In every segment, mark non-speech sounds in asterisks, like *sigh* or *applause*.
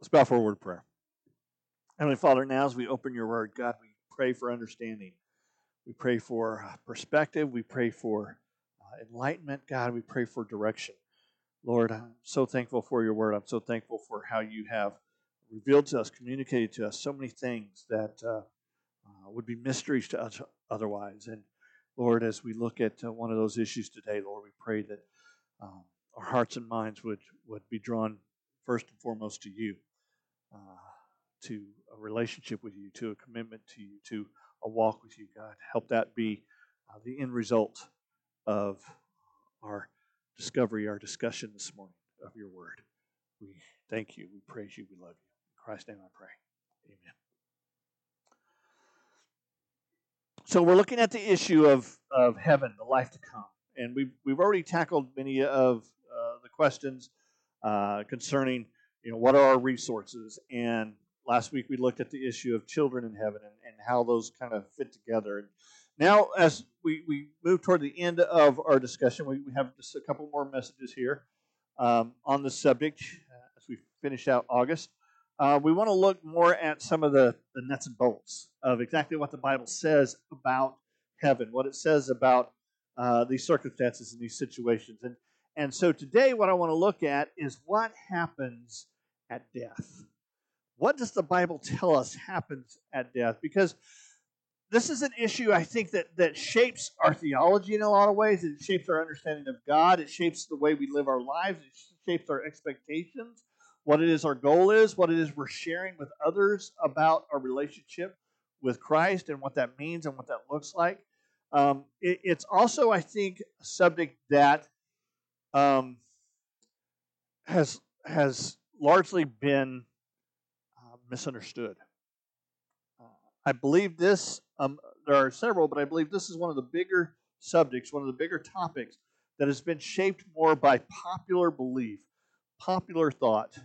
Let's bow for a of prayer. Heavenly Father, now as we open your word, God, we pray for understanding. We pray for uh, perspective. We pray for uh, enlightenment. God, we pray for direction. Lord, I'm so thankful for your word. I'm so thankful for how you have revealed to us, communicated to us so many things that uh, uh, would be mysteries to us otherwise. And Lord, as we look at uh, one of those issues today, Lord, we pray that um, our hearts and minds would, would be drawn first and foremost to you uh, to a relationship with you, to a commitment to you, to a walk with you, God. Help that be uh, the end result of our discovery, our discussion this morning of your word. We thank you, we praise you, we love you. In Christ's name I pray. Amen. So we're looking at the issue of, of heaven, the life to come. And we've, we've already tackled many of uh, the questions uh, concerning you know, what are our resources? And last week we looked at the issue of children in heaven and, and how those kind of fit together. And now, as we, we move toward the end of our discussion, we, we have just a couple more messages here um, on the subject uh, as we finish out August. Uh, we want to look more at some of the, the nuts and bolts of exactly what the Bible says about heaven, what it says about uh, these circumstances and these situations. And and so today, what I want to look at is what happens at death. What does the Bible tell us happens at death? Because this is an issue I think that, that shapes our theology in a lot of ways. It shapes our understanding of God. It shapes the way we live our lives. It shapes our expectations, what it is our goal is, what it is we're sharing with others about our relationship with Christ and what that means and what that looks like. Um, it, it's also, I think, a subject that um, has has largely been uh, misunderstood. Uh, I believe this. Um, there are several, but I believe this is one of the bigger subjects, one of the bigger topics that has been shaped more by popular belief, popular thought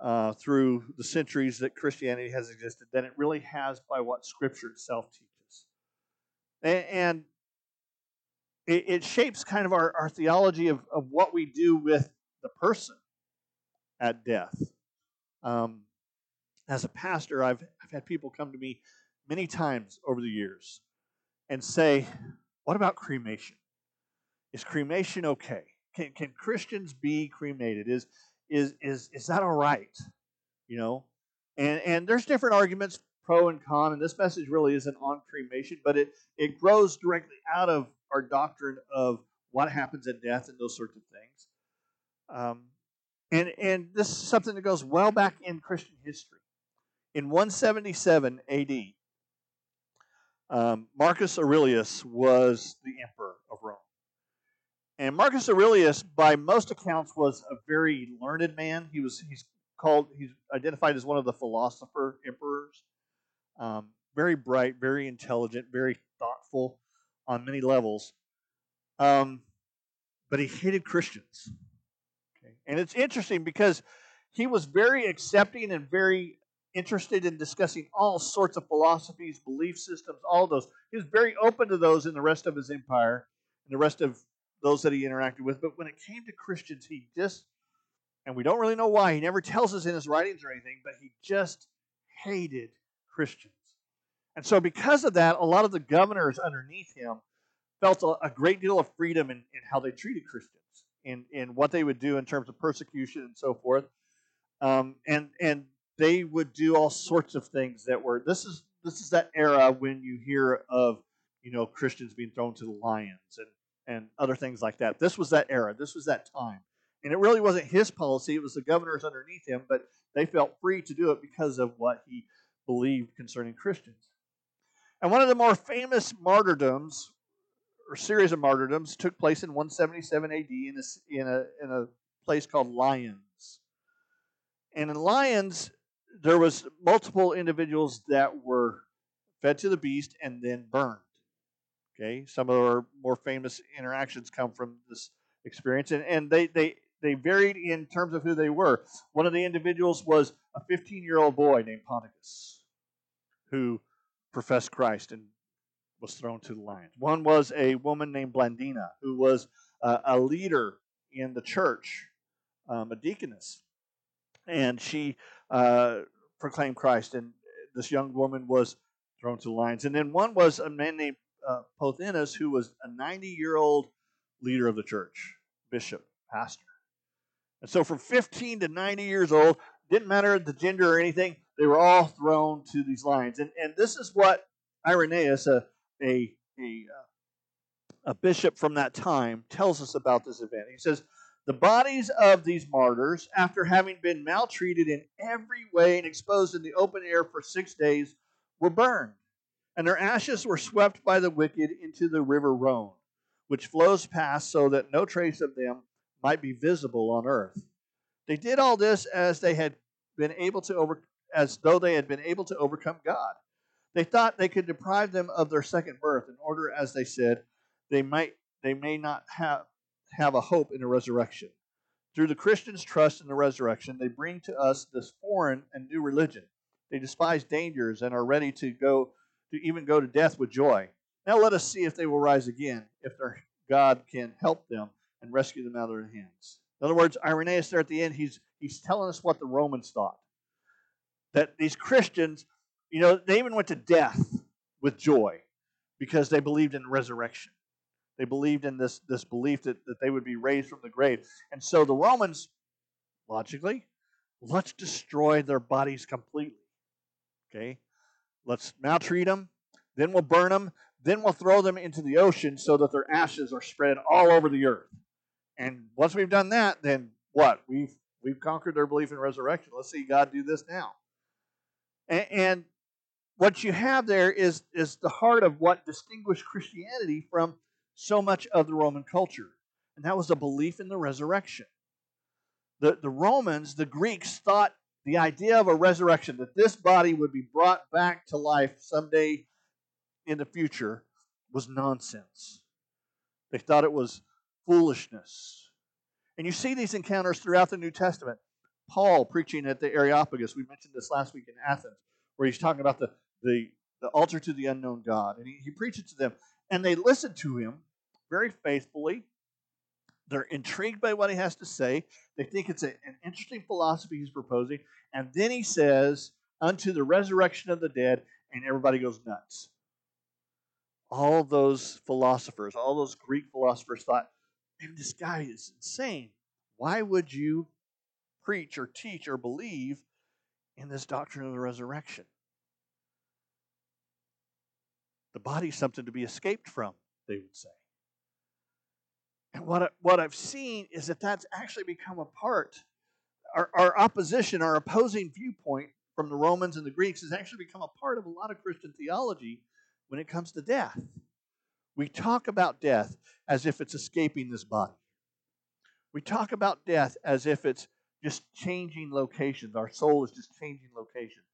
uh, through the centuries that Christianity has existed than it really has by what Scripture itself teaches. And, and it, it shapes kind of our, our theology of, of what we do with the person at death. Um, as a pastor, I've, I've had people come to me many times over the years and say, What about cremation? Is cremation okay? Can, can Christians be cremated? Is, is, is, is that all right? You know? And, and there's different arguments, pro and con, and this message really isn't on cremation, but it, it grows directly out of our doctrine of what happens at death and those sorts of things. Um, and, and this is something that goes well back in Christian history. In 177 AD, um, Marcus Aurelius was the emperor of Rome. And Marcus Aurelius, by most accounts, was a very learned man. He was he's called he's identified as one of the philosopher emperors. Um, very bright, very intelligent, very thoughtful on many levels. Um, but he hated Christians. And it's interesting because he was very accepting and very interested in discussing all sorts of philosophies, belief systems, all those. He was very open to those in the rest of his empire and the rest of those that he interacted with. But when it came to Christians, he just, and we don't really know why, he never tells us in his writings or anything, but he just hated Christians. And so, because of that, a lot of the governors underneath him felt a, a great deal of freedom in, in, how they treated Christians and, in what they would do in terms of persecution and so forth. Um, and and they would do all sorts of things that were this is this is that era when you hear of you know Christians being thrown to the lions and and other things like that. This was that era. This was that time. And it really wasn't his policy, it was the governors underneath him, but they felt free to do it because of what he believed concerning Christians. And one of the more famous martyrdoms, or series of martyrdoms, took place in 177 AD in a, in a, in a place called Lyons. And in Lyons, there was multiple individuals that were fed to the beast and then burned. Okay, some of our more famous interactions come from this experience, and, and they, they, they varied in terms of who they were. One of the individuals was a 15 year old boy named Ponticus, who professed Christ and was thrown to the lions. One was a woman named Blandina, who was uh, a leader in the church, um, a deaconess. and she uh, proclaimed Christ. And this young woman was thrown to the lions. And then one was a man named uh, Pothinus, who was a 90 year old leader of the church, bishop, pastor. And so from 15 to 90 years old, didn't matter the gender or anything, they were all thrown to these lions. And, and this is what Irenaeus, a, a, a, uh, a bishop from that time, tells us about this event. He says, The bodies of these martyrs, after having been maltreated in every way and exposed in the open air for six days, were burned, and their ashes were swept by the wicked into the river Rhone, which flows past so that no trace of them might be visible on earth. They did all this as they had been able to over as though they had been able to overcome God. They thought they could deprive them of their second birth in order, as they said, they might they may not have have a hope in a resurrection. Through the Christians' trust in the resurrection, they bring to us this foreign and new religion. They despise dangers and are ready to go to even go to death with joy. Now let us see if they will rise again, if their God can help them and rescue them out of their hands. In other words, Irenaeus there at the end, he's he's telling us what the Romans thought. That these Christians, you know, they even went to death with joy because they believed in resurrection. They believed in this, this belief that, that they would be raised from the grave. And so the Romans, logically, let's destroy their bodies completely. Okay? Let's maltreat them, then we'll burn them, then we'll throw them into the ocean so that their ashes are spread all over the earth. And once we've done that, then what? We've we've conquered their belief in resurrection. Let's see God do this now. And, and what you have there is is the heart of what distinguished Christianity from so much of the Roman culture, and that was a belief in the resurrection. The the Romans, the Greeks thought the idea of a resurrection, that this body would be brought back to life someday in the future, was nonsense. They thought it was foolishness. And you see these encounters throughout the New Testament. Paul preaching at the Areopagus, we mentioned this last week in Athens, where he's talking about the, the, the altar to the unknown God. And he, he preaches to them, and they listen to him very faithfully. They're intrigued by what he has to say. They think it's a, an interesting philosophy he's proposing. And then he says, unto the resurrection of the dead, and everybody goes nuts. All those philosophers, all those Greek philosophers thought, man, this guy is insane. Why would you preach or teach or believe in this doctrine of the resurrection? The body's something to be escaped from, they would say. And what, I, what I've seen is that that's actually become a part our, our opposition, our opposing viewpoint from the Romans and the Greeks has actually become a part of a lot of Christian theology when it comes to death. We talk about death as if it's escaping this body. We talk about death as if it's just changing locations. Our soul is just changing locations.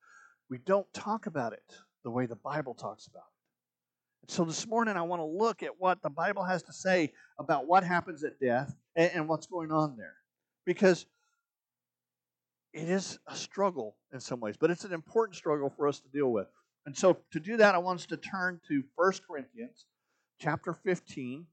We don't talk about it the way the Bible talks about it. So this morning, I want to look at what the Bible has to say about what happens at death and, and what's going on there. Because it is a struggle in some ways, but it's an important struggle for us to deal with. And so to do that, I want us to turn to 1 Corinthians chapter 15.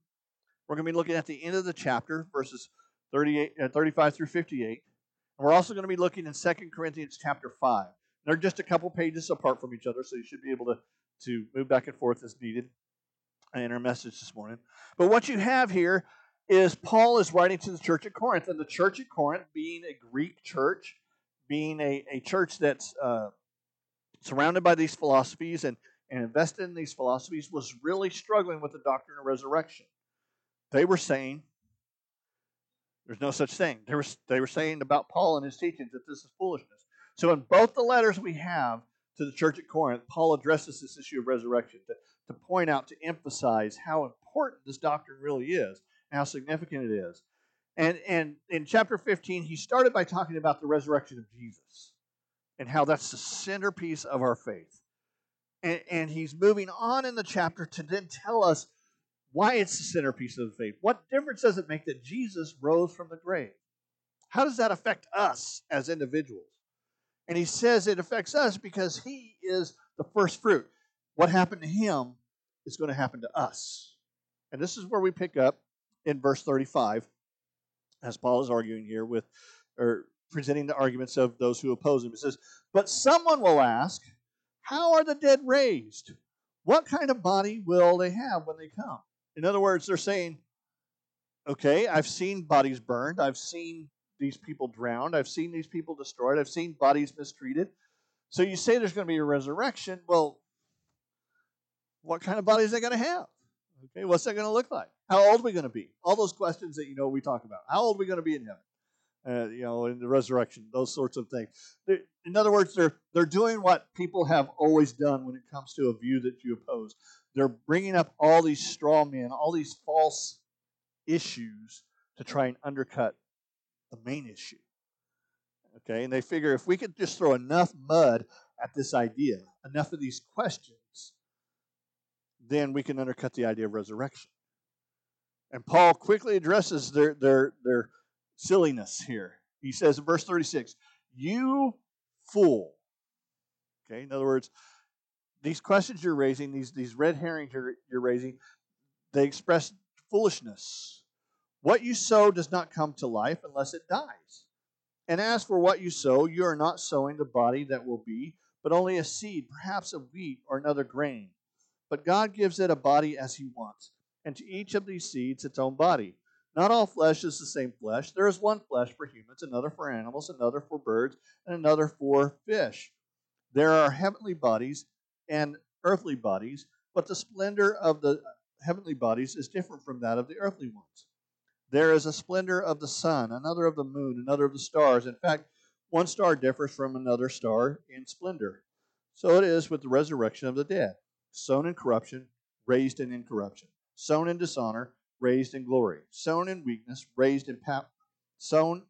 We're going to be looking at the end of the chapter, verses 38, uh, 35 through 58. And we're also going to be looking in 2 Corinthians chapter 5. They're just a couple pages apart from each other, so you should be able to, to move back and forth as needed in our message this morning. But what you have here is Paul is writing to the church at Corinth, and the church at Corinth, being a Greek church, being a, a church that's uh, surrounded by these philosophies and, and invested in these philosophies, was really struggling with the doctrine of resurrection. They were saying there's no such thing. They were, they were saying about Paul and his teachings that this is foolishness. So, in both the letters we have to the church at Corinth, Paul addresses this issue of resurrection to, to point out, to emphasize how important this doctrine really is, and how significant it is. And, and in chapter 15, he started by talking about the resurrection of Jesus and how that's the centerpiece of our faith. And, and he's moving on in the chapter to then tell us why it's the centerpiece of the faith. What difference does it make that Jesus rose from the grave? How does that affect us as individuals? And he says it affects us because he is the first fruit. What happened to him is going to happen to us. And this is where we pick up in verse 35 as Paul is arguing here with, or presenting the arguments of those who oppose him. He says, But someone will ask, How are the dead raised? What kind of body will they have when they come? In other words, they're saying, Okay, I've seen bodies burned. I've seen these people drowned. I've seen these people destroyed. I've seen bodies mistreated. So you say there's going to be a resurrection. Well, what kind of body is that going to have? Okay, what's that going to look like? How old are we going to be? All those questions that you know we talk about. How old are we going to be in heaven? Uh, you know, in the resurrection, those sorts of things. In other words, they're they're doing what people have always done when it comes to a view that you oppose. They're bringing up all these straw men, all these false issues to try and undercut the main issue. Okay, and they figure if we could just throw enough mud at this idea, enough of these questions, then we can undercut the idea of resurrection. And Paul quickly addresses their their their silliness here. He says in verse 36, "You fool." Okay, in other words, these questions you're raising, these these red herrings you're, you're raising, they express foolishness. What you sow does not come to life unless it dies. And as for what you sow, you are not sowing the body that will be, but only a seed, perhaps of wheat or another grain. But God gives it a body as He wants, and to each of these seeds its own body. Not all flesh is the same flesh. There is one flesh for humans, another for animals, another for birds, and another for fish. There are heavenly bodies and earthly bodies, but the splendor of the heavenly bodies is different from that of the earthly ones. There is a splendor of the sun, another of the moon, another of the stars. In fact, one star differs from another star in splendor. So it is with the resurrection of the dead. Sown in corruption, raised in incorruption. Sown in dishonor, raised in glory. Sown in weakness, raised in power. Sown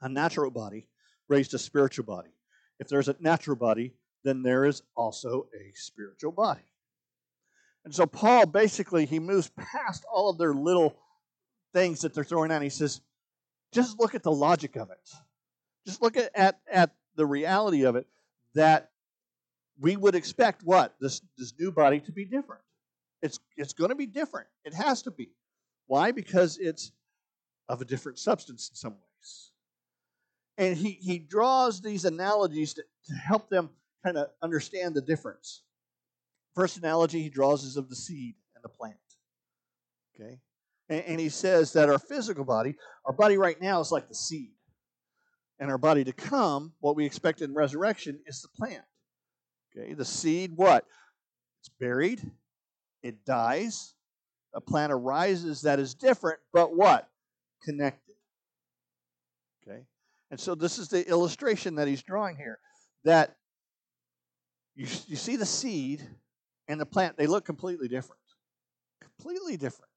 a natural body, raised a spiritual body. If there's a natural body, then there is also a spiritual body. And so Paul basically he moves past all of their little things that they're throwing out. He says, just look at the logic of it. Just look at, at, at the reality of it that we would expect what? This, this new body to be different. It's, it's going to be different. It has to be. Why? Because it's of a different substance in some ways. And he, he draws these analogies to, to help them kind of understand the difference. First analogy he draws is of the seed and the plant. Okay? And, and he says that our physical body, our body right now is like the seed. And our body to come, what we expect in resurrection, is the plant. Okay? The seed, what? It's buried, it dies, a plant arises that is different, but what? Connected. Okay? And so this is the illustration that he's drawing here that you, you see the seed and the plant, they look completely different. Completely different.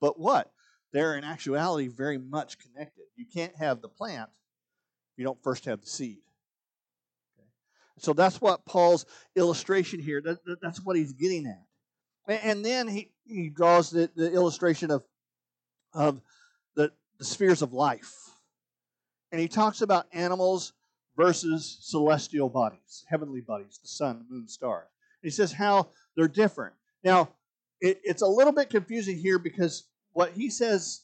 But what? They're in actuality very much connected. You can't have the plant if you don't first have the seed. Okay? So that's what Paul's illustration here, that, that's what he's getting at. And then he, he draws the, the illustration of, of the, the spheres of life. And he talks about animals versus celestial bodies, heavenly bodies, the sun, moon, stars. he says how they're different. Now, it, it's a little bit confusing here because what he says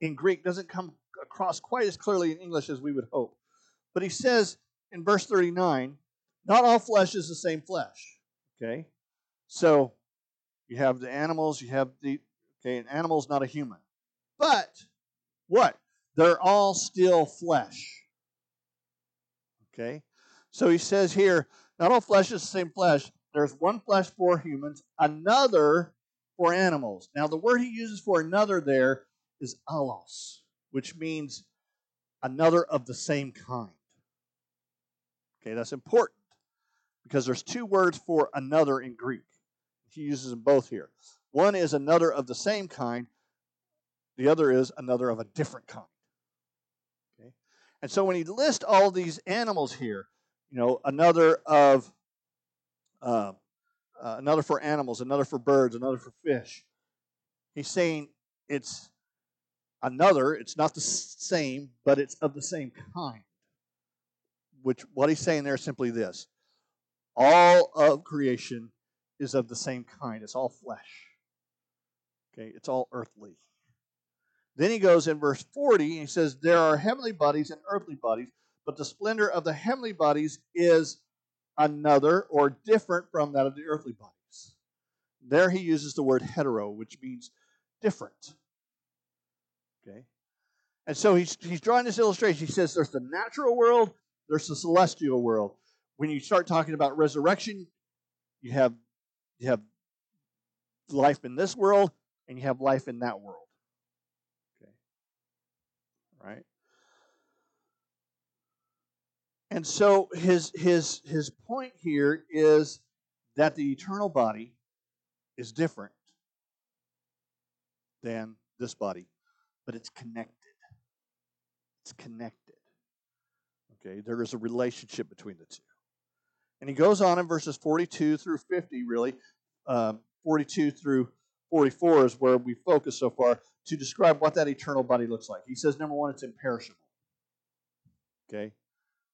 in Greek doesn't come across quite as clearly in English as we would hope. But he says in verse 39, not all flesh is the same flesh. Okay? So you have the animals, you have the okay, an animal's not a human. But what? They're all still flesh. Okay? So he says here, not all flesh is the same flesh. There's one flesh for humans, another for animals. Now, the word he uses for another there is alos, which means another of the same kind. Okay, that's important because there's two words for another in Greek. He uses them both here. One is another of the same kind, the other is another of a different kind. Okay? And so when he lists all these animals here, you know, another of uh, uh, another for animals, another for birds, another for fish. He's saying it's another, it's not the same, but it's of the same kind. Which what he's saying there is simply this all of creation is of the same kind. It's all flesh. Okay, it's all earthly. Then he goes in verse 40 and he says, There are heavenly bodies and earthly bodies, but the splendor of the heavenly bodies is another or different from that of the earthly bodies. There he uses the word hetero, which means different. Okay? And so he's, he's drawing this illustration. He says there's the natural world, there's the celestial world. When you start talking about resurrection, you have you have life in this world and you have life in that world. Okay. Right? And so his his his point here is that the eternal body is different than this body, but it's connected. It's connected. Okay, there is a relationship between the two. And he goes on in verses 42 through 50, really, um, 42 through 44 is where we focus so far to describe what that eternal body looks like. He says, number one, it's imperishable. Okay?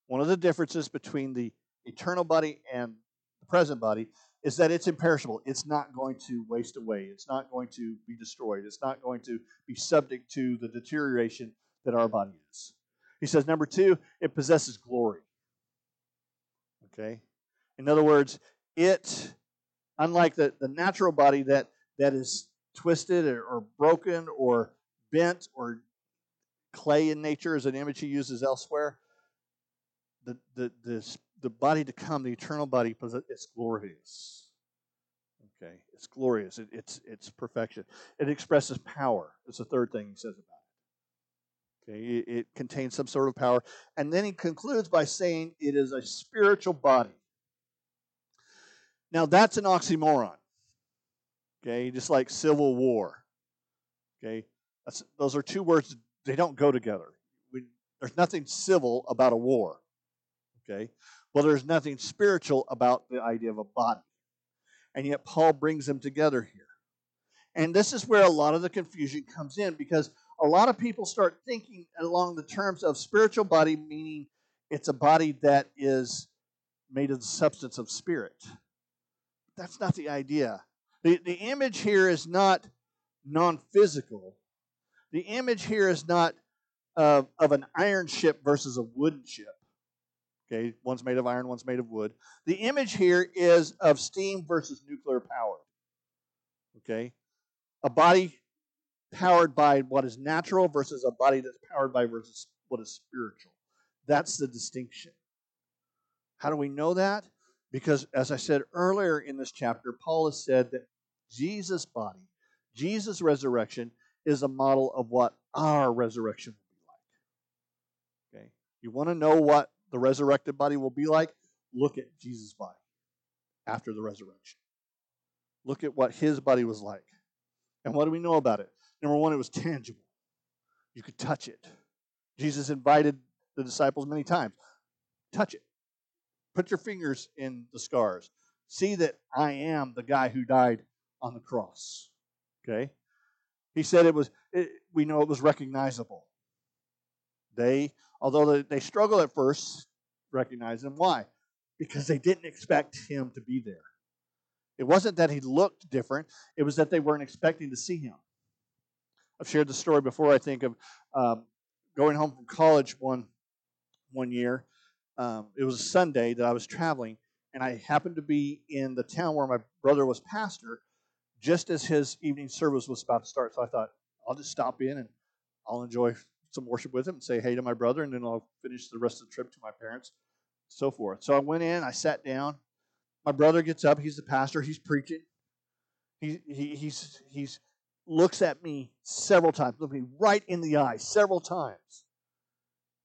One of the differences between the eternal body and the present body is that it's imperishable. It's not going to waste away. It's not going to be destroyed. It's not going to be subject to the deterioration that our body is. He says, number two, it possesses glory. Okay? In other words, it, unlike the, the natural body that, that is twisted or, or broken or bent or clay in nature is an image he uses elsewhere, the, the, this, the body to come, the eternal body, it's glorious. Okay, it's glorious. It, it's it's perfection. It expresses power. It's the third thing he says about it. Okay, it, it contains some sort of power, and then he concludes by saying it is a spiritual body. Now that's an oxymoron. Okay, just like civil war. Okay, that's, those are two words. They don't go together. We, there's nothing civil about a war. Okay, well, there's nothing spiritual about the idea of a body, and yet Paul brings them together here. And this is where a lot of the confusion comes in because a lot of people start thinking along the terms of spiritual body, meaning it's a body that is made of the substance of spirit. That's not the idea. The, the image here is not non physical. The image here is not of, of an iron ship versus a wooden ship. Okay, one's made of iron, one's made of wood. The image here is of steam versus nuclear power. Okay, a body powered by what is natural versus a body that's powered by versus what is spiritual. That's the distinction. How do we know that? Because, as I said earlier in this chapter, Paul has said that Jesus' body, Jesus' resurrection, is a model of what our resurrection will be like. Okay? You want to know what the resurrected body will be like? Look at Jesus' body after the resurrection. Look at what his body was like. And what do we know about it? Number one, it was tangible. You could touch it. Jesus invited the disciples many times touch it. Put your fingers in the scars. See that I am the guy who died on the cross. Okay? He said it was, it, we know it was recognizable. They, although they, struggle at first recognize him. Why? Because they didn't expect him to be there. It wasn't that he looked different, it was that they weren't expecting to see him. I've shared the story before, I think, of um, going home from college one, one year um, it was a Sunday that I was traveling, and I happened to be in the town where my brother was pastor just as his evening service was about to start. So I thought, I'll just stop in and I'll enjoy some worship with him and say hey to my brother, and then I'll finish the rest of the trip to my parents, so forth. So I went in, I sat down. My brother gets up, he's the pastor, he's preaching. He, he he's he's looks at me several times, looking me right in the eye several times.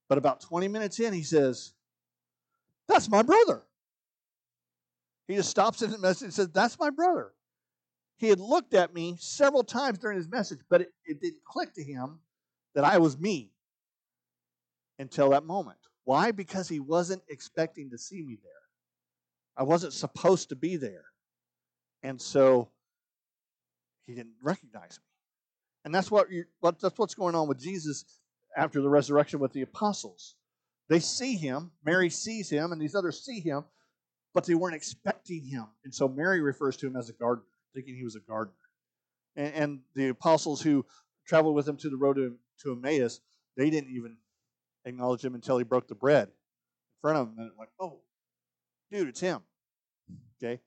But about 20 minutes in, he says, that's my brother. He just stops in the message and says, That's my brother. He had looked at me several times during his message, but it, it didn't click to him that I was me until that moment. Why? Because he wasn't expecting to see me there. I wasn't supposed to be there. And so he didn't recognize me. And that's what, what that's what's going on with Jesus after the resurrection with the apostles. They see him, Mary sees him, and these others see him, but they weren't expecting him. And so Mary refers to him as a gardener, thinking he was a gardener. And, and the apostles who traveled with him to the road to, to Emmaus, they didn't even acknowledge him until he broke the bread in front of them. And like, oh, dude, it's him. Okay?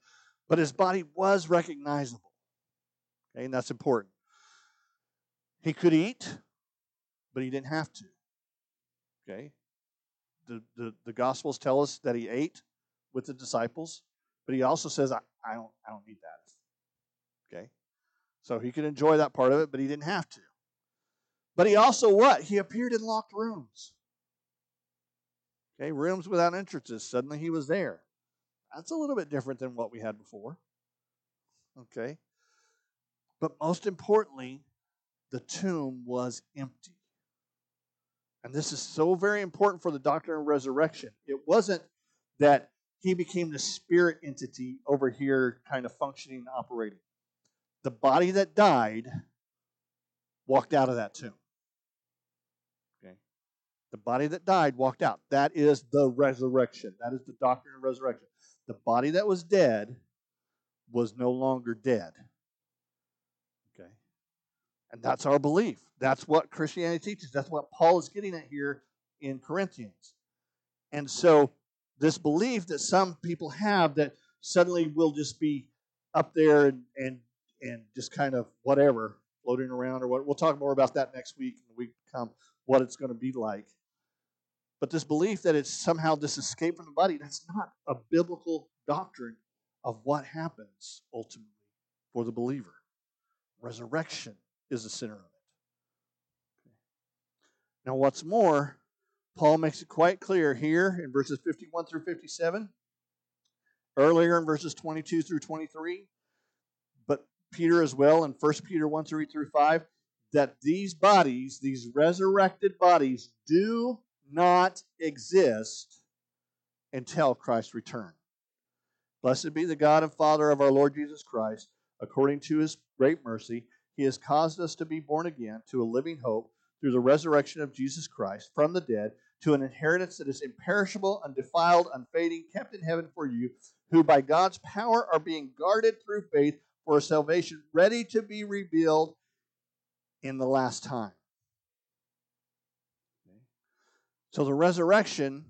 But his body was recognizable. Okay, and that's important. He could eat, but he didn't have to. Okay? The, the, the Gospels tell us that he ate with the disciples, but he also says, I, I, don't, I don't need that. Okay? So he could enjoy that part of it, but he didn't have to. But he also what? He appeared in locked rooms. Okay, rooms without entrances. Suddenly he was there. That's a little bit different than what we had before. Okay. But most importantly, the tomb was empty. And this is so very important for the doctrine of resurrection. It wasn't that he became the spirit entity over here, kind of functioning and operating. The body that died walked out of that tomb. The body that died walked out. That is the resurrection. That is the doctrine of resurrection. The body that was dead was no longer dead. Okay? And that's our belief. That's what Christianity teaches. That's what Paul is getting at here in Corinthians. And so, this belief that some people have that suddenly we'll just be up there and, and, and just kind of whatever, floating around or what. We'll talk more about that next week and we come, what it's going to be like. But this belief that it's somehow this escape from the body, that's not a biblical doctrine of what happens ultimately for the believer. Resurrection is the center of it. Now, what's more, Paul makes it quite clear here in verses 51 through 57, earlier in verses 22 through 23, but Peter as well in 1 Peter 1 3 through 5, that these bodies, these resurrected bodies, do not exist until Christ returns. Blessed be the God and Father of our Lord Jesus Christ. According to his great mercy, he has caused us to be born again to a living hope through the resurrection of Jesus Christ from the dead to an inheritance that is imperishable, undefiled, unfading, kept in heaven for you, who by God's power are being guarded through faith for a salvation ready to be revealed in the last time. So the resurrection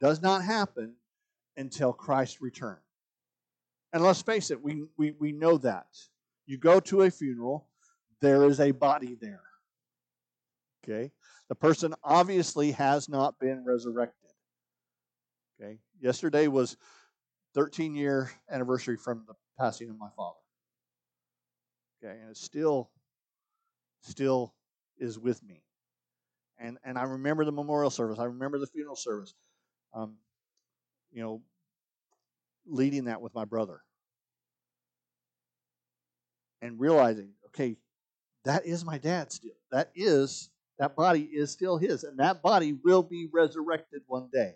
does not happen until Christ returns. And let's face it, we, we, we know that. You go to a funeral, there is a body there. Okay? The person obviously has not been resurrected. Okay? Yesterday was 13 year anniversary from the passing of my father. Okay, and it still still is with me. And and I remember the memorial service. I remember the funeral service. Um, you know, leading that with my brother and realizing, okay, that is my dad still. That is, that body is still his, and that body will be resurrected one day.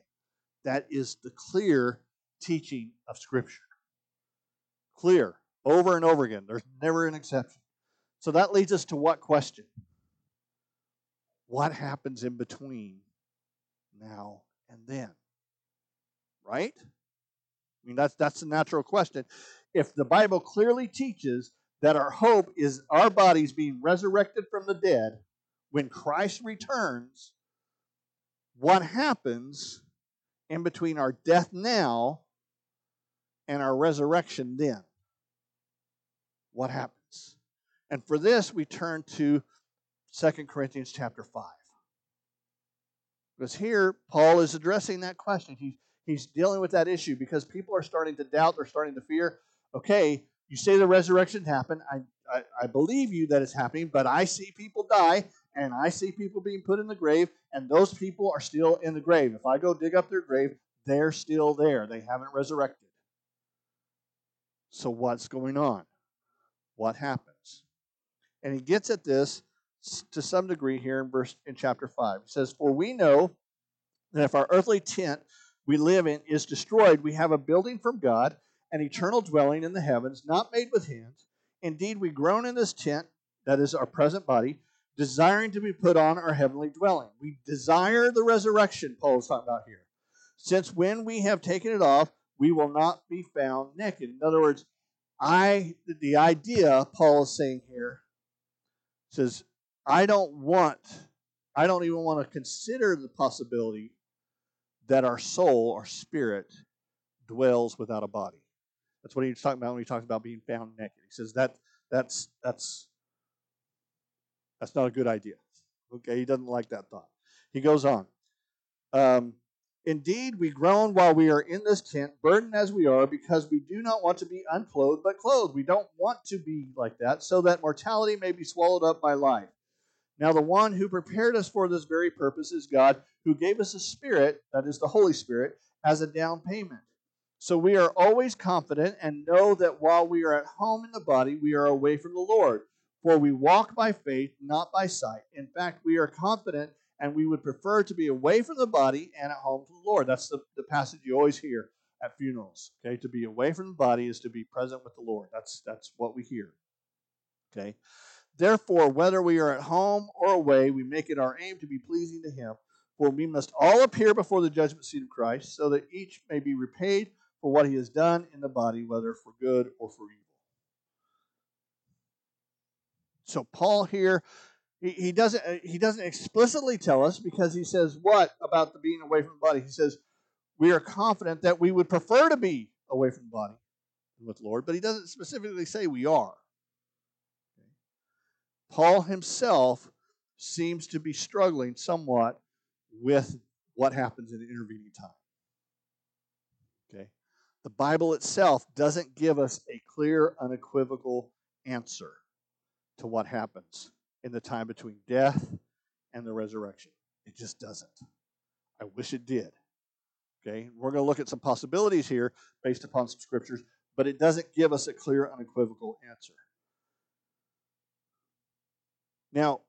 That is the clear teaching of Scripture. Clear, over and over again. There's never an exception. So that leads us to what question? What happens in between now and then? Right? I mean, that's, that's a natural question. If the Bible clearly teaches that our hope is our bodies being resurrected from the dead when Christ returns, what happens in between our death now and our resurrection then? What happens? And for this, we turn to 2 Corinthians chapter 5. Because here, Paul is addressing that question. He, he's dealing with that issue because people are starting to doubt, they're starting to fear. Okay, you say the resurrection happened. I, I, I believe you that it's happening, but I see people die and I see people being put in the grave, and those people are still in the grave. If I go dig up their grave, they're still there. They haven't resurrected. So, what's going on? What happens? And he gets at this to some degree here in verse in chapter 5. He says, For we know that if our earthly tent we live in is destroyed, we have a building from God, an eternal dwelling in the heavens, not made with hands. Indeed, we groan in this tent, that is our present body, desiring to be put on our heavenly dwelling. We desire the resurrection, Paul is talking about here. Since when we have taken it off, we will not be found naked. In other words, I the idea Paul is saying here says I don't want, I don't even want to consider the possibility that our soul, our spirit, dwells without a body. That's what he's talking about when he talks about being found naked. He says that that's that's that's not a good idea. Okay, he doesn't like that thought. He goes on. Um, Indeed, we groan while we are in this tent, burdened as we are, because we do not want to be unclothed, but clothed. We don't want to be like that, so that mortality may be swallowed up by life. Now, the one who prepared us for this very purpose is God, who gave us a spirit, that is the Holy Spirit, as a down payment. So we are always confident and know that while we are at home in the body, we are away from the Lord. For we walk by faith, not by sight. In fact, we are confident and we would prefer to be away from the body and at home from the Lord. That's the, the passage you always hear at funerals. Okay, to be away from the body is to be present with the Lord. That's that's what we hear. Okay. Therefore, whether we are at home or away, we make it our aim to be pleasing to him. For we must all appear before the judgment seat of Christ, so that each may be repaid for what he has done in the body, whether for good or for evil. So Paul here he, he doesn't uh, he doesn't explicitly tell us because he says what about the being away from the body? He says we are confident that we would prefer to be away from the body with the Lord, but he doesn't specifically say we are. Paul himself seems to be struggling somewhat with what happens in the intervening time. Okay? The Bible itself doesn't give us a clear, unequivocal answer to what happens in the time between death and the resurrection. It just doesn't. I wish it did. Okay, we're going to look at some possibilities here based upon some scriptures, but it doesn't give us a clear, unequivocal answer. Now,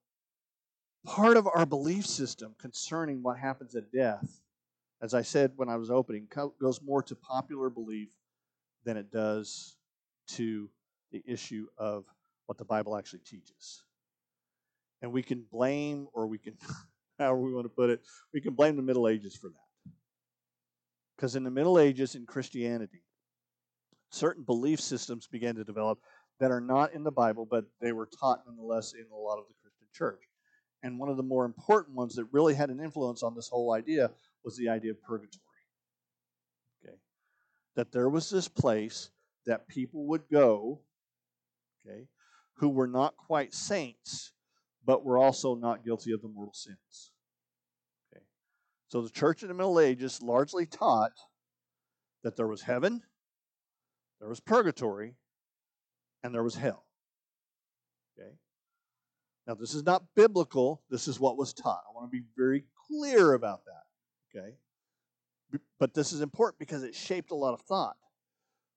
part of our belief system concerning what happens at death, as I said when I was opening, goes more to popular belief than it does to the issue of what the Bible actually teaches and we can blame, or we can, *laughs* however we want to put it, we can blame the Middle Ages for that. Because in the Middle Ages in Christianity, certain belief systems began to develop that are not in the Bible, but they were taught nonetheless in a lot of the Christian church. And one of the more important ones that really had an influence on this whole idea was the idea of purgatory. Okay. That there was this place that people would go, okay, who were not quite saints, but were also not guilty of the mortal sins. Okay. So the church in the Middle Ages largely taught that there was heaven, there was purgatory, and there was hell. Okay. Now this is mm-hmm. not biblical, this is what was taught. I want to be very clear about that. Okay. But this is important because it shaped a lot of thought.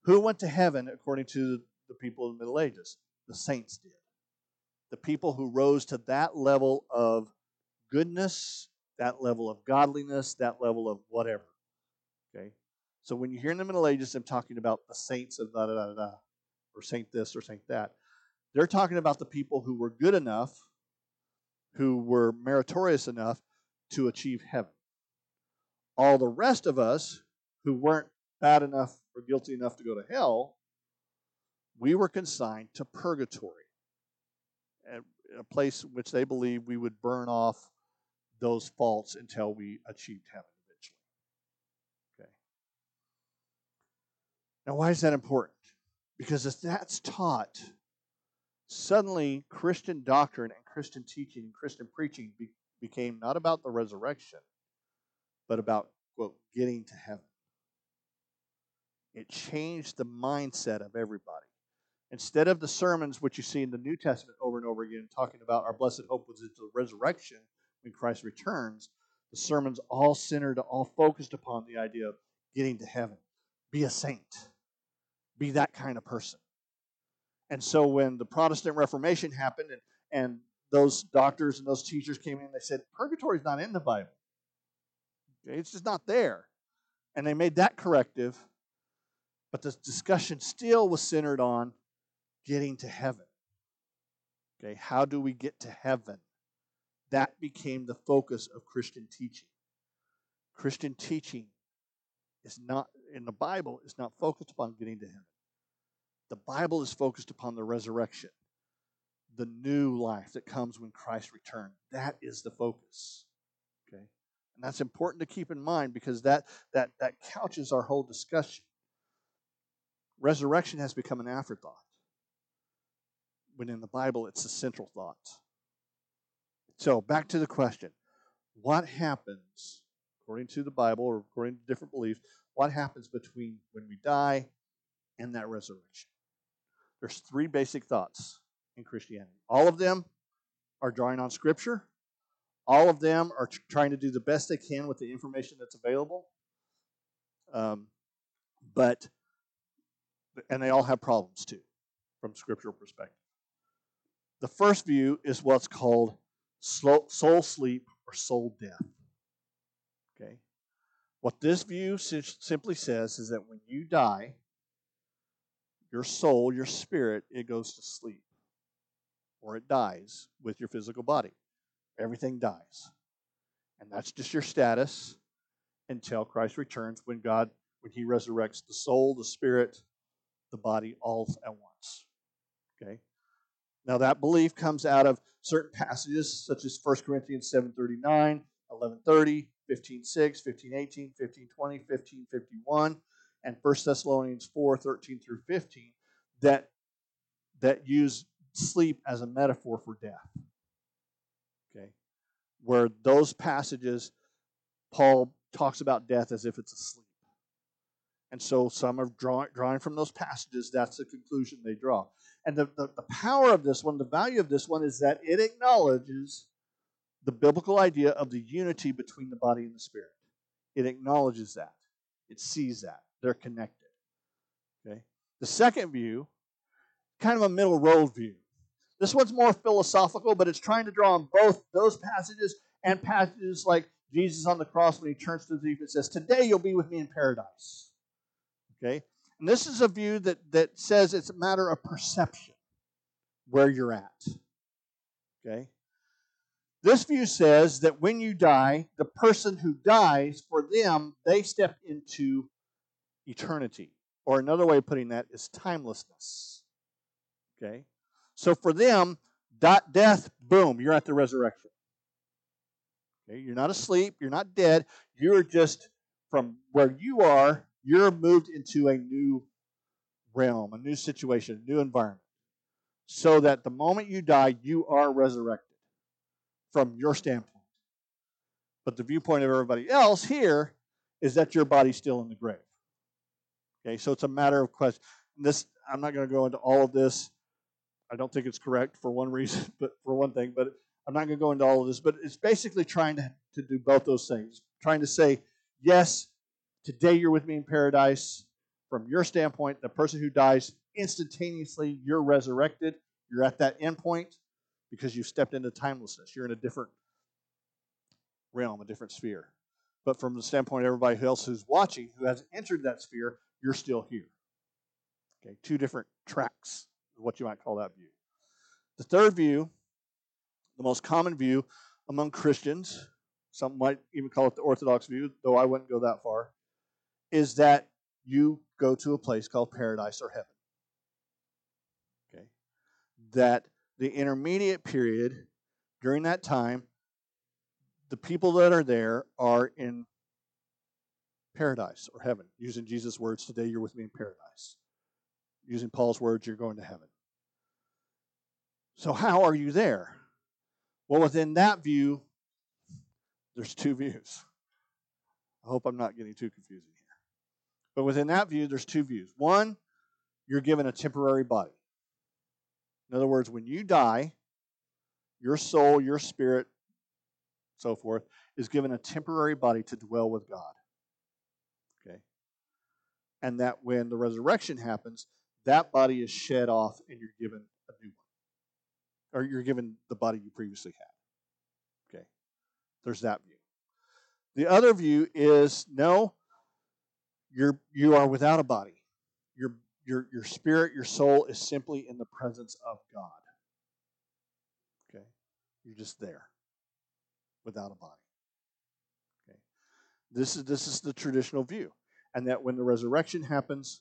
Who went to heaven according to the people of the Middle Ages? The saints did the people who rose to that level of goodness, that level of godliness, that level of whatever. Okay? So when you hear in the Middle Ages I'm talking about the saints of da da da da, or saint this or saint that, they're talking about the people who were good enough, who were meritorious enough to achieve heaven. All the rest of us who weren't bad enough or guilty enough to go to hell, we were consigned to purgatory a place which they believe we would burn off those faults until we achieved heaven eventually. Okay. Now, why is that important? Because if that's taught, suddenly Christian doctrine and Christian teaching and Christian preaching be, became not about the resurrection, but about, quote, getting to heaven. It changed the mindset of everybody. Instead of the sermons which you see in the New Testament over and over again, talking about our blessed hope was into the resurrection when Christ returns, the sermons all centered, all focused upon the idea of getting to heaven. Be a saint. Be that kind of person. And so when the Protestant Reformation happened and, and those doctors and those teachers came in, they said, Purgatory is not in the Bible. Okay, it's just not there. And they made that corrective, but the discussion still was centered on getting to heaven. Okay, how do we get to heaven? That became the focus of Christian teaching. Christian teaching is not, in the Bible, is not focused upon getting to heaven. The Bible is focused upon the resurrection. the new life that comes when Christ returns. That is the focus. Okay? And that's important to keep in mind because that that that couches our whole discussion. Resurrection has become an afterthought. When in the Bible it's a central thought. So back to the question. What happens, according to the Bible or according to different beliefs, what happens between when we die and that resurrection? There's three basic thoughts in Christianity. All of them are drawing on Scripture. All of them are tr- trying to do the best they can with the information that's available. Um, but, and they all have problems too, from scriptural perspective. The first view is what's called soul sleep or soul death. What this view simply says is that when you die, your soul, your spirit, it goes to sleep or it dies with your physical body. Everything dies. And that's just your status until Christ returns when God, when He resurrects the soul, the spirit, the body all at once. Okay? Now that belief comes out of certain passages such as 1 Corinthians 7:39, 11:30, 15:6, 15:18, 15:20, 15:51, and 1 Thessalonians 4:13 through 15 that that use sleep as a metaphor for death. Okay? Where those passages, Paul talks about death as if it's asleep. And so some are drawing, drawing from those passages. That's the conclusion they draw. And the, the, the power of this one, the value of this one, is that it acknowledges the biblical idea of the unity between the body and the spirit. It acknowledges that. It sees that. They're connected. Okay? The second view, kind of a middle road view. This one's more philosophical, but it's trying to draw on both those passages and passages like Jesus on the cross when he turns to the thief and says, Today you'll be with me in paradise. Okay? And this is a view that, that says it's a matter of perception where you're at. Okay? This view says that when you die, the person who dies, for them, they step into eternity. Or another way of putting that is timelessness. Okay? So for them, dot death, boom, you're at the resurrection. Okay? You're not asleep, you're not dead, you're just from where you are, you're moved into a new realm, a new situation, a new environment. So that the moment you die, you are resurrected from your standpoint. But the viewpoint of everybody else here is that your body's still in the grave. Okay, so it's a matter of question. This I'm not going to go into all of this. I don't think it's correct for one reason, *laughs* but for one thing, but I'm not going to go into all of this, but it's basically trying to, to do both those things. Trying to say, yes, today you're with me in paradise. From your standpoint, the person who dies instantaneously, you're resurrected. You're at that end point because you've stepped into timelessness. You're in a different realm, a different sphere. But from the standpoint of everybody else who's watching, who has entered that sphere, you're still here. Okay, two different tracks what you might call that view. The third view, the most common view among Christians, some might even call it the Orthodox view, though I wouldn't go that far, is that you go to a place called paradise or heaven. Okay? That the intermediate period, during that time, the people that are there are in paradise or heaven. Using Jesus' words, today you're with me in paradise using Paul's words, you're going to heaven. So, how are you there? Well, within that view, there's two views. I hope I'm not getting too confusing here. But within that view, there's two views. One, you're given a temporary body. In other words, when you die, your soul, your spirit, so forth, is given a temporary body to dwell with God. Okay? And that when the resurrection happens, that body is shed off and you're given a new one. Or you're given the body you previously had. Okay. There's that view. The other view is no, you're you are without a body. Your your spirit, your soul is simply in the presence of God. Okay? You're just there without a body. Okay. This is this is the traditional view. And that when the resurrection happens,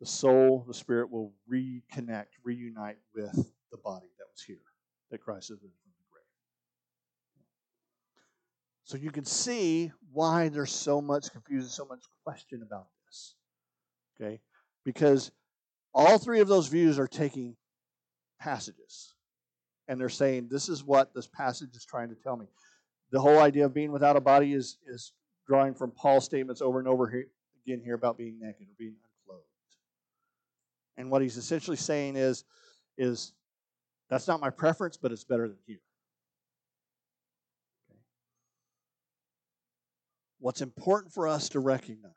the soul, the spirit will reconnect, reunite with the body that was here that Christ is risen from the grave. So you can see why there's so much confusion, so much question about this. Okay? Because all three of those views are taking passages and they're saying, This is what this passage is trying to tell me. The whole idea of being without a body is, is drawing from Paul's statements over and over here, again here about being naked or being unclothed. And what he's essentially saying is, is that's not my preference, but it's better than here. Okay. What's important for us to recognize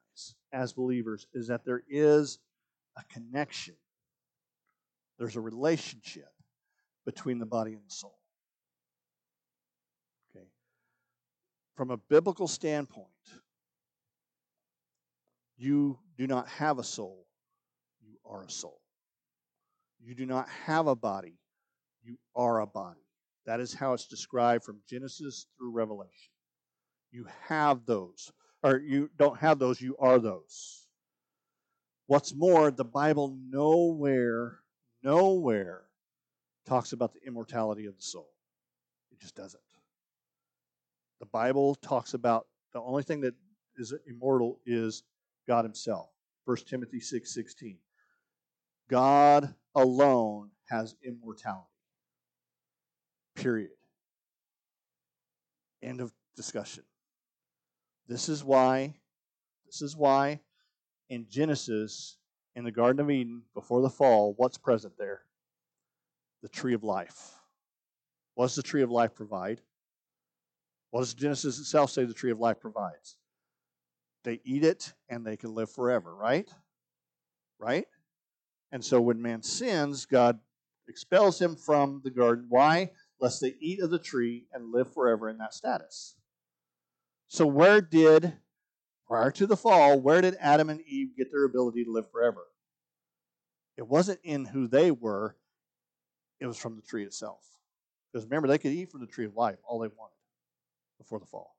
as believers is that there is a connection, there's a relationship between the body and the soul. Okay. From a biblical standpoint, you do not have a soul, you are a soul. You do not have a body, you are a body. That is how it's described from Genesis through Revelation. You have those, or you don't have those, you are those. What's more, the Bible nowhere, nowhere talks about the immortality of the soul. It just doesn't. The Bible talks about the only thing that is immortal is God Himself. 1 Timothy 6 16. God alone has immortality. Period. End of discussion. This is why, this is why in Genesis, in the Garden of Eden, before the fall, what's present there? The tree of life. What does the tree of life provide? What does Genesis itself say the tree of life provides? They eat it and they can live forever, right? Right? And so when man sins, God expels him from the garden. Why? Lest they eat of the tree and live forever in that status. So, where did, prior to the fall, where did Adam and Eve get their ability to live forever? It wasn't in who they were, it was from the tree itself. Because remember, they could eat from the tree of life all they wanted before the fall.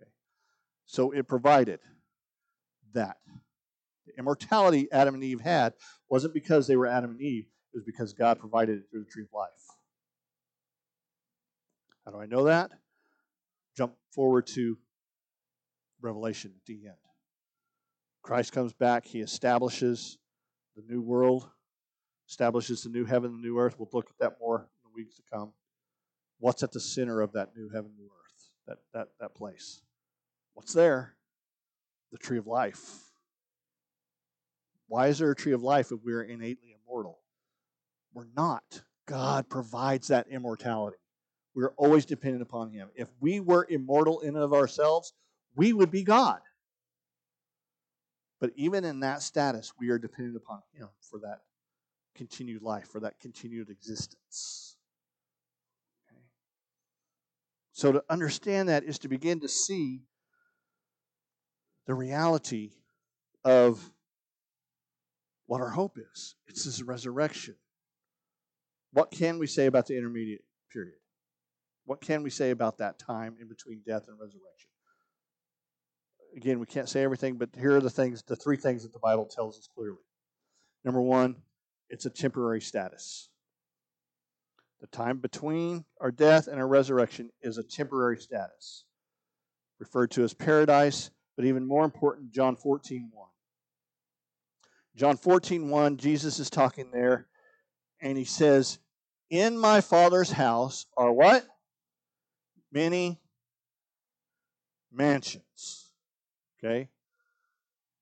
Okay. So it provided that. The immortality Adam and Eve had wasn't because they were Adam and Eve, it was because God provided it through the tree of life. How do I know that? Jump forward to Revelation at the end. Christ comes back, he establishes the new world, establishes the new heaven, the new earth. We'll look at that more in the weeks to come. What's at the center of that new heaven, new earth, that, that, that place? What's there? The tree of life. Why is there a tree of life if we're innately immortal? We're not. God provides that immortality. We're always dependent upon Him. If we were immortal in and of ourselves, we would be God. But even in that status, we are dependent upon Him for that continued life, for that continued existence. Okay? So to understand that is to begin to see the reality of what our hope is. It's this resurrection. What can we say about the intermediate period? What can we say about that time in between death and resurrection? Again, we can't say everything, but here are the things, the three things that the Bible tells us clearly. Number one, it's a temporary status. The time between our death and our resurrection is a temporary status, referred to as paradise, but even more important, John 14 1. John 14 1, Jesus is talking there, and he says, In my Father's house are what? Many mansions. Okay?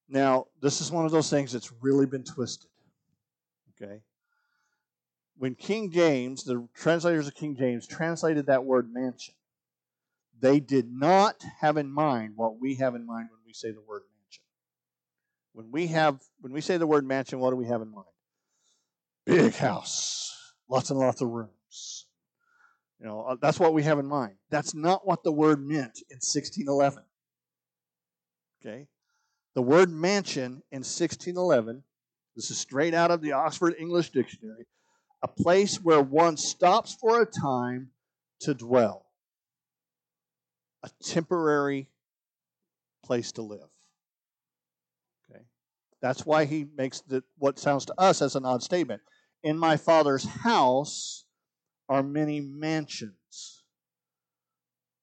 Now, this is one of those things that's really been twisted. Okay? When King James, the translators of King James, translated that word mansion, they did not have in mind what we have in mind when we say the word mansion. When we have when we say the word mansion, what do we have in mind? Big house, lots and lots of rooms. You know, uh, that's what we have in mind. That's not what the word meant in 1611. Okay? The word mansion in 1611 this is straight out of the Oxford English Dictionary. A place where one stops for a time to dwell. A temporary place to live. Okay. That's why he makes the, what sounds to us as an odd statement. In my father's house, are many mansions.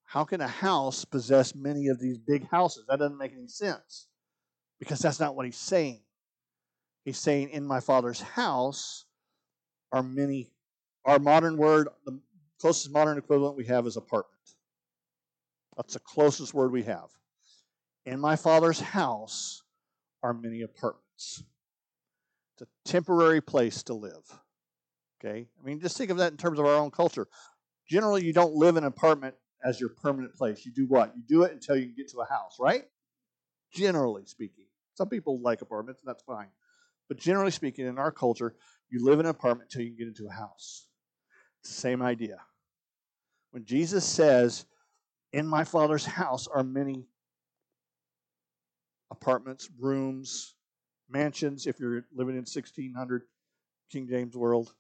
How can a house possess many of these big houses? That doesn't make any sense because that's not what he's saying. He's saying, In my Father's house are many. Our modern word, the closest modern equivalent we have is apartment. That's the closest word we have. In my Father's house are many apartments. It's a temporary place to live. Okay? I mean, just think of that in terms of our own culture. Generally, you don't live in an apartment as your permanent place. You do what? You do it until you get to a house, right? Generally speaking. Some people like apartments, and that's fine. But generally speaking, in our culture, you live in an apartment until you get into a house. It's the same idea. When Jesus says, In my Father's house are many apartments, rooms, mansions, if you're living in 1600 King James world,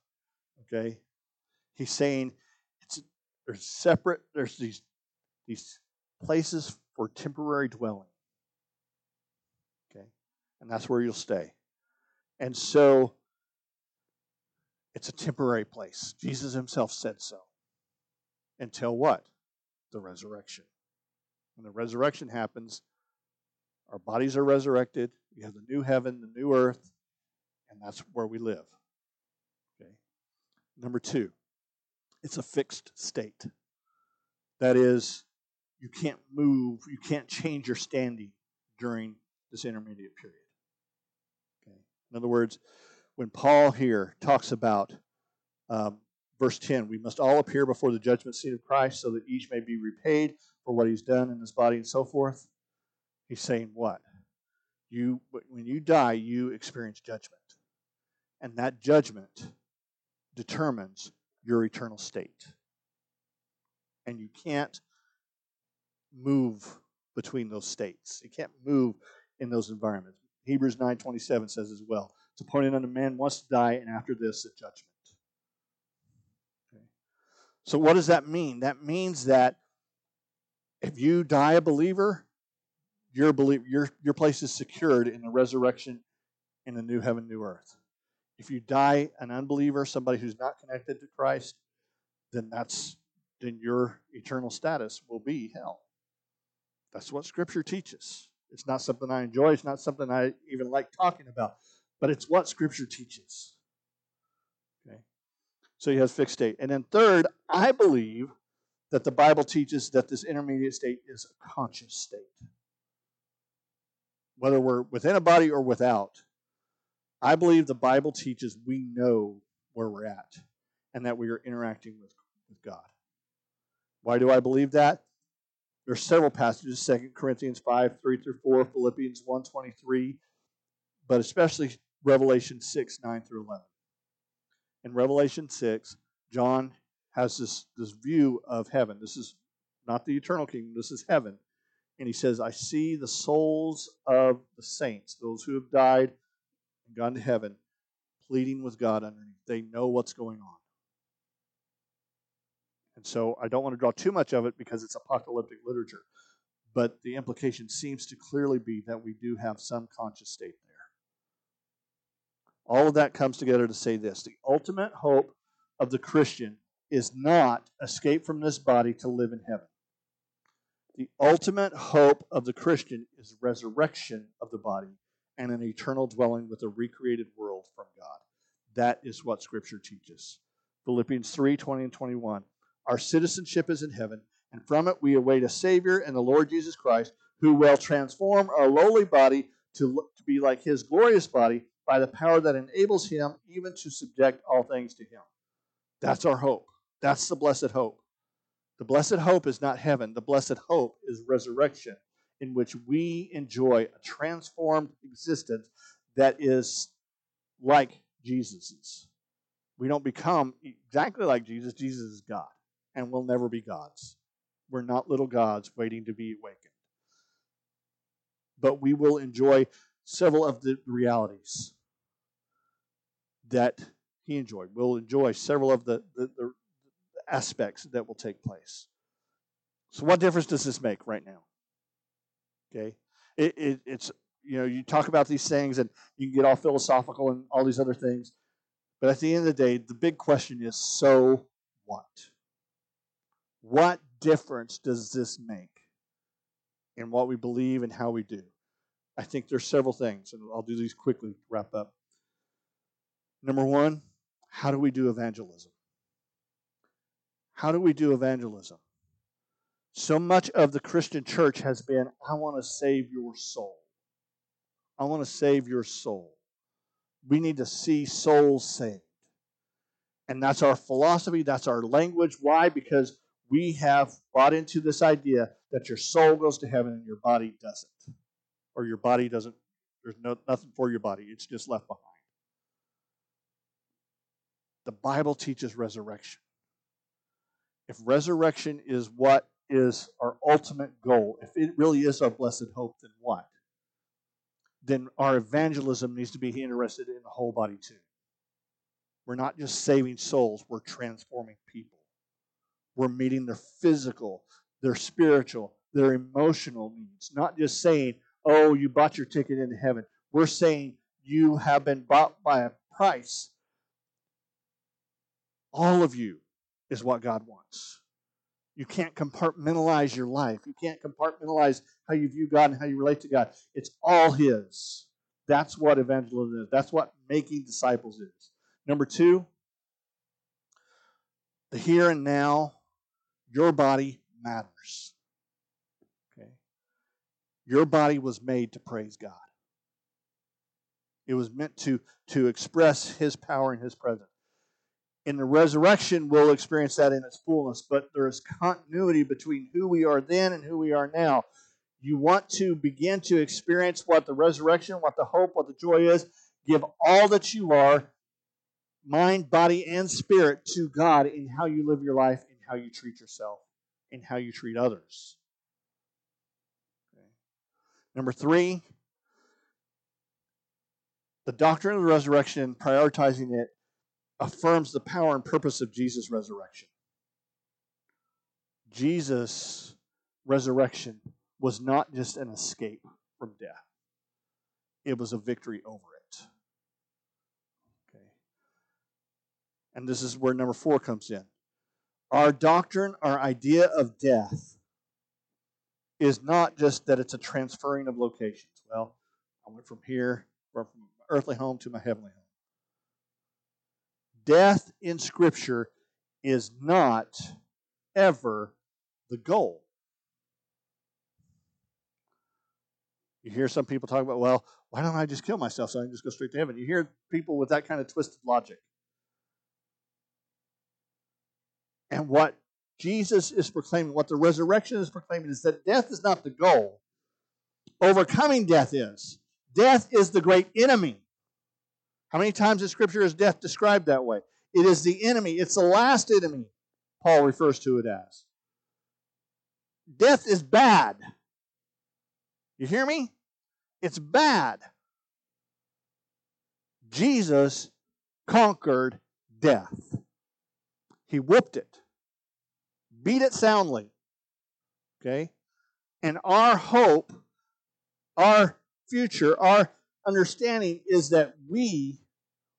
okay? He's saying there's separate, there's these, these places for temporary dwelling. Okay? And that's where you'll stay. And so it's a temporary place. Jesus himself said so. Until what? The resurrection. When the resurrection happens, our bodies are resurrected. We have the new heaven, the new earth, and that's where we live. Okay. Number two, it's a fixed state. That is, you can't move, you can't change your standing during this intermediate period. In other words, when Paul here talks about um, verse 10, we must all appear before the judgment seat of Christ so that each may be repaid for what he's done in his body and so forth. He's saying what? You, when you die, you experience judgment. And that judgment determines your eternal state. And you can't move between those states. You can't move in those environments. Hebrews 9:27 says as well. It's appointed unto man once to die, and after this, a judgment. Okay. So what does that mean? That means that if you die a believer, your your your place is secured in the resurrection in the new heaven, new earth. If you die an unbeliever, somebody who's not connected to Christ, then that's then your eternal status will be hell. That's what Scripture teaches. It's not something I enjoy. It's not something I even like talking about, but it's what Scripture teaches. Okay, so he has fixed state, and then third, I believe that the Bible teaches that this intermediate state is a conscious state, whether we're within a body or without. I believe the Bible teaches we know where we're at and that we are interacting with, with God. Why do I believe that? There are several passages, 2 Corinthians 5, 3 through 4, Philippians 1, 23, but especially Revelation 6, 9 through 11. In Revelation 6, John has this, this view of heaven. This is not the eternal kingdom, this is heaven. And he says, I see the souls of the saints, those who have died and gone to heaven, pleading with God underneath. They know what's going on. And so I don't want to draw too much of it because it's apocalyptic literature. But the implication seems to clearly be that we do have some conscious state there. All of that comes together to say this the ultimate hope of the Christian is not escape from this body to live in heaven. The ultimate hope of the Christian is resurrection of the body and an eternal dwelling with a recreated world from God. That is what Scripture teaches. Philippians 3 20 and 21. Our citizenship is in heaven, and from it we await a Savior and the Lord Jesus Christ, who will transform our lowly body to, to be like his glorious body by the power that enables him even to subject all things to him. That's our hope. That's the blessed hope. The blessed hope is not heaven, the blessed hope is resurrection, in which we enjoy a transformed existence that is like Jesus's. We don't become exactly like Jesus, Jesus is God and we'll never be gods. We're not little gods waiting to be awakened. But we will enjoy several of the realities that he enjoyed. We'll enjoy several of the, the, the aspects that will take place. So, what difference does this make right now? Okay, it, it, it's you know you talk about these things and you can get all philosophical and all these other things, but at the end of the day, the big question is: so what? What difference does this make in what we believe and how we do? I think there's several things, and I'll do these quickly wrap up. Number one, how do we do evangelism? How do we do evangelism? So much of the Christian church has been I want to save your soul. I want to save your soul. We need to see souls saved. And that's our philosophy, that's our language. Why? Because we have bought into this idea that your soul goes to heaven and your body doesn't. Or your body doesn't, there's no, nothing for your body, it's just left behind. The Bible teaches resurrection. If resurrection is what is our ultimate goal, if it really is our blessed hope, then what? Then our evangelism needs to be interested in the whole body too. We're not just saving souls, we're transforming people. We're meeting their physical, their spiritual, their emotional needs. Not just saying, oh, you bought your ticket into heaven. We're saying you have been bought by a price. All of you is what God wants. You can't compartmentalize your life. You can't compartmentalize how you view God and how you relate to God. It's all His. That's what evangelism is. That's what making disciples is. Number two, the here and now, your body matters. Okay? Your body was made to praise God. It was meant to, to express His power and His presence. In the resurrection, we'll experience that in its fullness, but there is continuity between who we are then and who we are now. You want to begin to experience what the resurrection, what the hope, what the joy is. Give all that you are mind, body, and spirit to God in how you live your life, in how you treat yourself, in how you treat others. Okay. Number three, the doctrine of the resurrection, prioritizing it, affirms the power and purpose of Jesus' resurrection. Jesus' resurrection was not just an escape from death, it was a victory over it. Okay. And this is where number four comes in. Our doctrine, our idea of death, is not just that it's a transferring of locations. Well, I went from here, from my earthly home to my heavenly home. Death in Scripture is not ever the goal. You hear some people talk about, well, why don't I just kill myself so I can just go straight to heaven? You hear people with that kind of twisted logic. And what Jesus is proclaiming, what the resurrection is proclaiming, is that death is not the goal. Overcoming death is. Death is the great enemy. How many times in Scripture is death described that way? It is the enemy, it's the last enemy, Paul refers to it as. Death is bad. You hear me? It's bad. Jesus conquered death. He whooped it, beat it soundly. Okay? And our hope, our future, our understanding is that we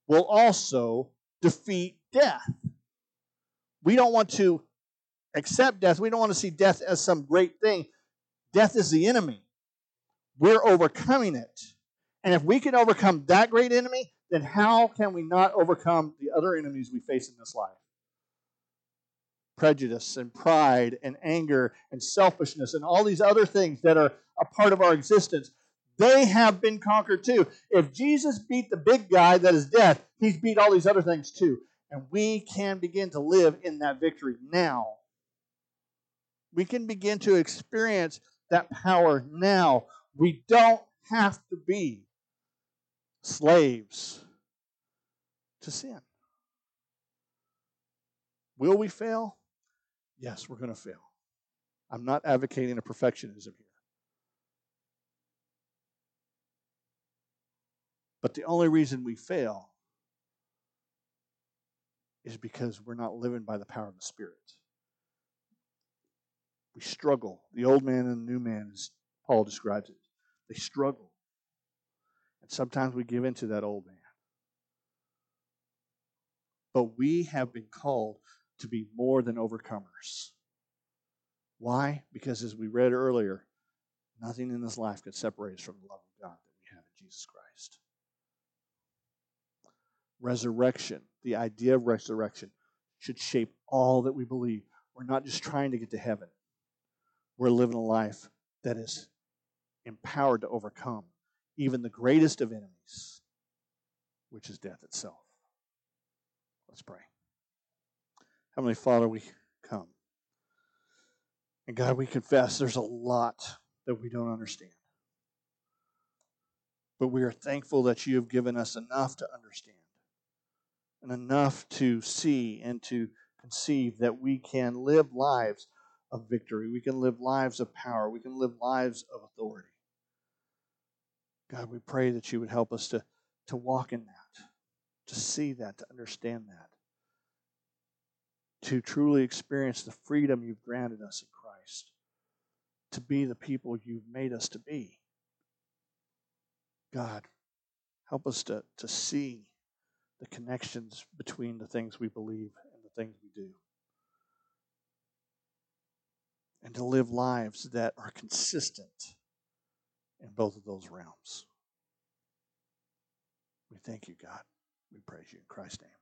will also defeat death. We don't want to accept death. We don't want to see death as some great thing. Death is the enemy. We're overcoming it. And if we can overcome that great enemy, then how can we not overcome the other enemies we face in this life? prejudice and pride and anger and selfishness and all these other things that are a part of our existence, they have been conquered too. If Jesus beat the big guy that is death, he's beat all these other things too. And we can begin to live in that victory now. We can begin to experience that power now. We don't have to be slaves to sin. Will we fail? Yes, we're going to fail. I'm not advocating a perfectionism here. But the only reason we fail is because we're not living by the power of the Spirit. We struggle. The old man and the new man, as Paul describes it, they struggle. And sometimes we give in to that old man. But we have been called to be more than overcomers. Why? Because as we read earlier, nothing in this life could separate us from the love of God that we have in Jesus Christ. Resurrection, the idea of resurrection, should shape all that we believe. We're not just trying to get to heaven, we're living a life that is empowered to overcome even the greatest of enemies, which is death itself. Let's pray. Heavenly Father, we come. And God, we confess there's a lot that we don't understand. But we are thankful that you have given us enough to understand and enough to see and to conceive that we can live lives of victory. We can live lives of power. We can live lives of authority. God, we pray that you would help us to, to walk in that, to see that, to understand that, to truly experience the freedom you've granted us in Christ, to be the people you've made us to be. God, help us to, to see the connections between the things we believe and the things we do. And to live lives that are consistent in both of those realms. We thank you, God. We praise you in Christ's name.